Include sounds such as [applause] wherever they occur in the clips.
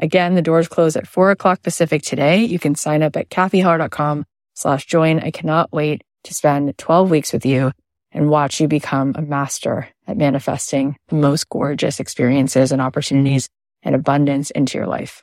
Again, the doors close at four o'clock Pacific today. You can sign up at cathyheller.com slash join. I cannot wait to spend 12 weeks with you and watch you become a master at manifesting the most gorgeous experiences and opportunities and abundance into your life.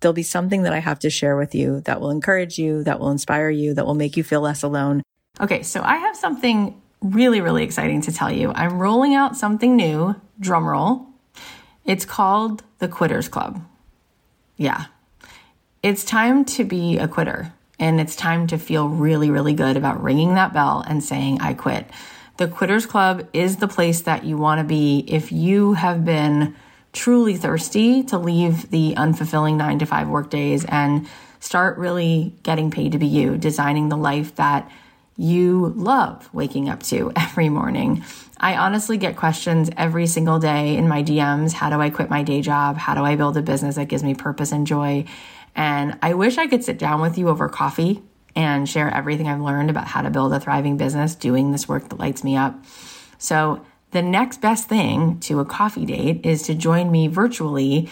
there'll be something that I have to share with you that will encourage you, that will inspire you, that will make you feel less alone. Okay, so I have something really, really exciting to tell you. I'm rolling out something new, drumroll. It's called the Quitters Club. Yeah. It's time to be a quitter and it's time to feel really, really good about ringing that bell and saying, I quit. The Quitters Club is the place that you want to be if you have been truly thirsty to leave the unfulfilling nine to five work days and start really getting paid to be you, designing the life that you love waking up to [laughs] every morning. I honestly get questions every single day in my DMs. How do I quit my day job? How do I build a business that gives me purpose and joy? And I wish I could sit down with you over coffee and share everything I've learned about how to build a thriving business doing this work that lights me up. So the next best thing to a coffee date is to join me virtually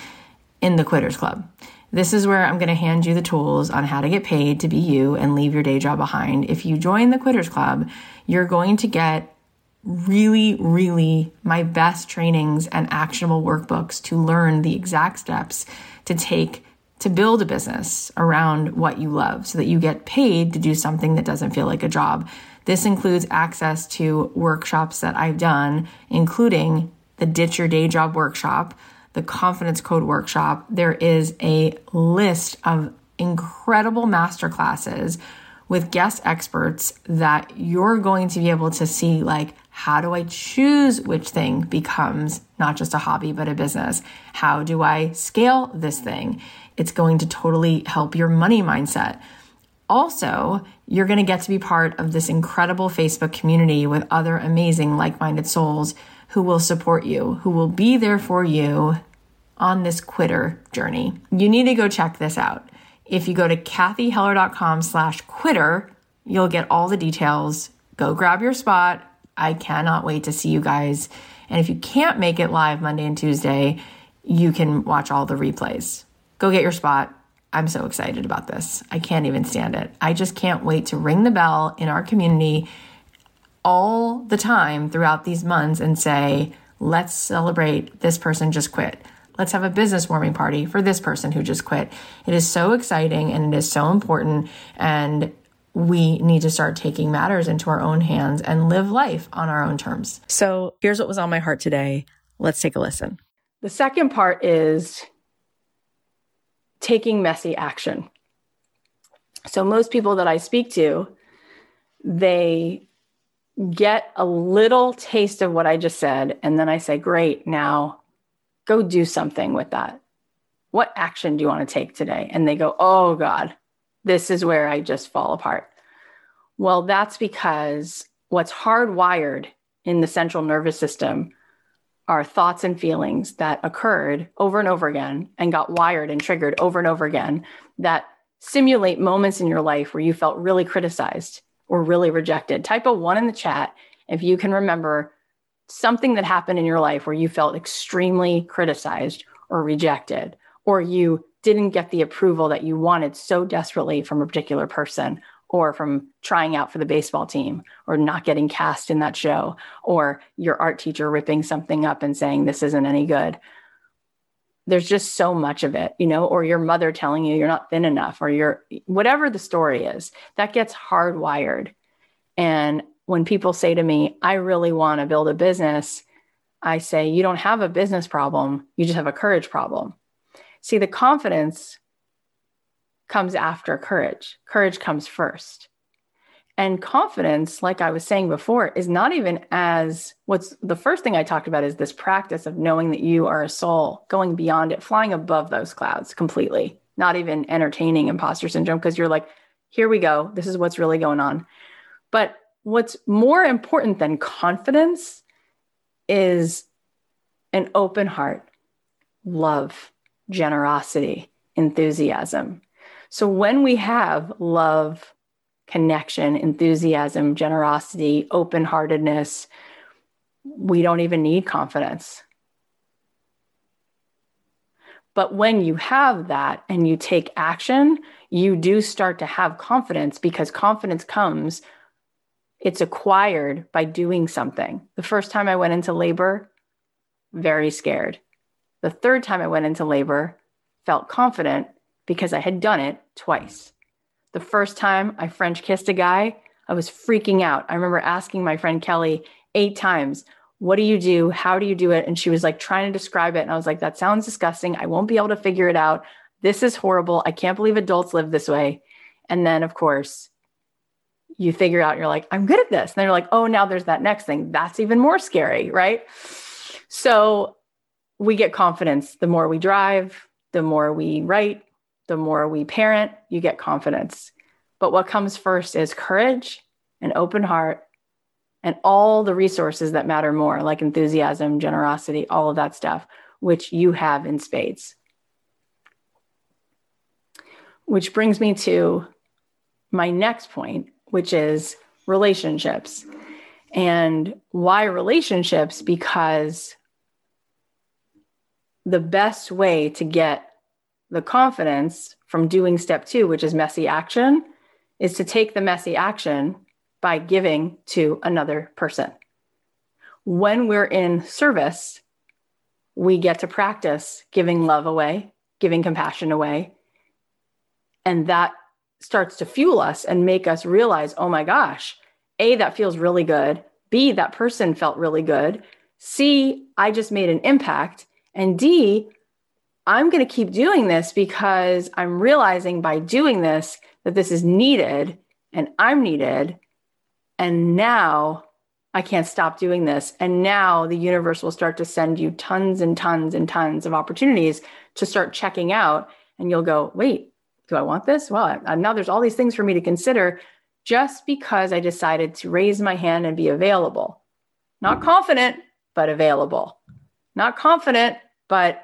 in the Quitters Club. This is where I'm going to hand you the tools on how to get paid to be you and leave your day job behind. If you join the Quitters Club, you're going to get really, really my best trainings and actionable workbooks to learn the exact steps to take to build a business around what you love so that you get paid to do something that doesn't feel like a job. This includes access to workshops that I've done, including the Ditch Your Day Job workshop, the Confidence Code workshop. There is a list of incredible masterclasses with guest experts that you're going to be able to see like how do I choose which thing becomes not just a hobby but a business? How do I scale this thing? It's going to totally help your money mindset. Also, you're going to get to be part of this incredible Facebook community with other amazing like minded souls who will support you, who will be there for you on this quitter journey. You need to go check this out. If you go to cathyheller.com slash quitter, you'll get all the details. Go grab your spot. I cannot wait to see you guys. And if you can't make it live Monday and Tuesday, you can watch all the replays. Go get your spot I'm so excited about this. I can't even stand it. I just can't wait to ring the bell in our community all the time throughout these months and say, let's celebrate this person just quit. Let's have a business warming party for this person who just quit. It is so exciting and it is so important. And we need to start taking matters into our own hands and live life on our own terms. So here's what was on my heart today. Let's take a listen. The second part is taking messy action. So, most people that I speak to, they get a little taste of what I just said. And then I say, Great, now go do something with that. What action do you want to take today? And they go, Oh, God, this is where I just fall apart. Well, that's because what's hardwired in the central nervous system are thoughts and feelings that occurred over and over again and got wired and triggered over and over again that simulate moments in your life where you felt really criticized or really rejected. Type a one in the chat if you can remember something that happened in your life where you felt extremely criticized or rejected, or you didn't get the approval that you wanted so desperately from a particular person, or from trying out for the baseball team, or not getting cast in that show, or your art teacher ripping something up and saying, This isn't any good. There's just so much of it, you know, or your mother telling you you're not thin enough, or you're whatever the story is, that gets hardwired. And when people say to me, I really want to build a business, I say, you don't have a business problem, you just have a courage problem. See, the confidence comes after courage, courage comes first. And confidence, like I was saying before, is not even as what's the first thing I talked about is this practice of knowing that you are a soul, going beyond it, flying above those clouds completely, not even entertaining imposter syndrome because you're like, here we go. This is what's really going on. But what's more important than confidence is an open heart, love, generosity, enthusiasm. So when we have love, connection, enthusiasm, generosity, open heartedness, we don't even need confidence. But when you have that and you take action, you do start to have confidence because confidence comes it's acquired by doing something. The first time I went into labor, very scared. The third time I went into labor, felt confident because I had done it twice. The first time I French kissed a guy, I was freaking out. I remember asking my friend Kelly eight times, What do you do? How do you do it? And she was like trying to describe it. And I was like, That sounds disgusting. I won't be able to figure it out. This is horrible. I can't believe adults live this way. And then, of course, you figure out you're like i'm good at this and then you're like oh now there's that next thing that's even more scary right so we get confidence the more we drive the more we write the more we parent you get confidence but what comes first is courage and open heart and all the resources that matter more like enthusiasm generosity all of that stuff which you have in spades which brings me to my next point which is relationships. And why relationships? Because the best way to get the confidence from doing step two, which is messy action, is to take the messy action by giving to another person. When we're in service, we get to practice giving love away, giving compassion away. And that starts to fuel us and make us realize, oh my gosh, A, that feels really good. B, that person felt really good. C, I just made an impact. And D, I'm going to keep doing this because I'm realizing by doing this that this is needed and I'm needed. And now I can't stop doing this. And now the universe will start to send you tons and tons and tons of opportunities to start checking out. And you'll go, wait, do I want this? Well, now there's all these things for me to consider just because I decided to raise my hand and be available. Not confident, but available. Not confident, but